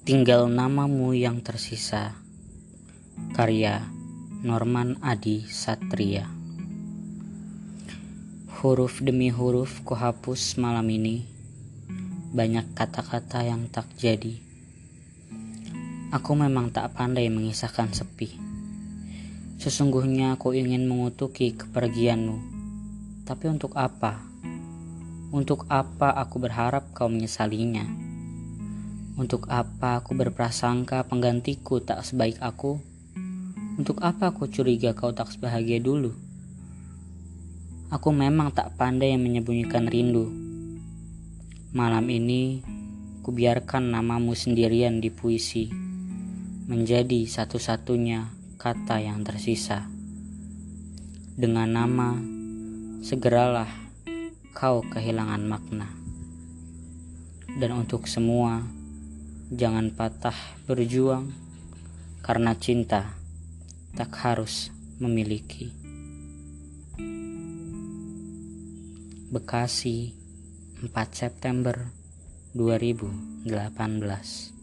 Tinggal namamu yang tersisa. Karya Norman Adi Satria. Huruf demi huruf kuhapus malam ini. Banyak kata-kata yang tak jadi. Aku memang tak pandai mengisahkan sepi. Sesungguhnya aku ingin mengutuki kepergianmu. Tapi untuk apa? Untuk apa aku berharap kau menyesalinya? Untuk apa aku berprasangka penggantiku tak sebaik aku? Untuk apa aku curiga kau tak sebahagia dulu? Aku memang tak pandai menyembunyikan rindu. Malam ini, kubiarkan namamu sendirian di puisi, menjadi satu-satunya kata yang tersisa. Dengan nama, segeralah kau kehilangan makna. Dan untuk semua, jangan patah berjuang karena cinta tak harus memiliki. Bekasi, 4 September 2018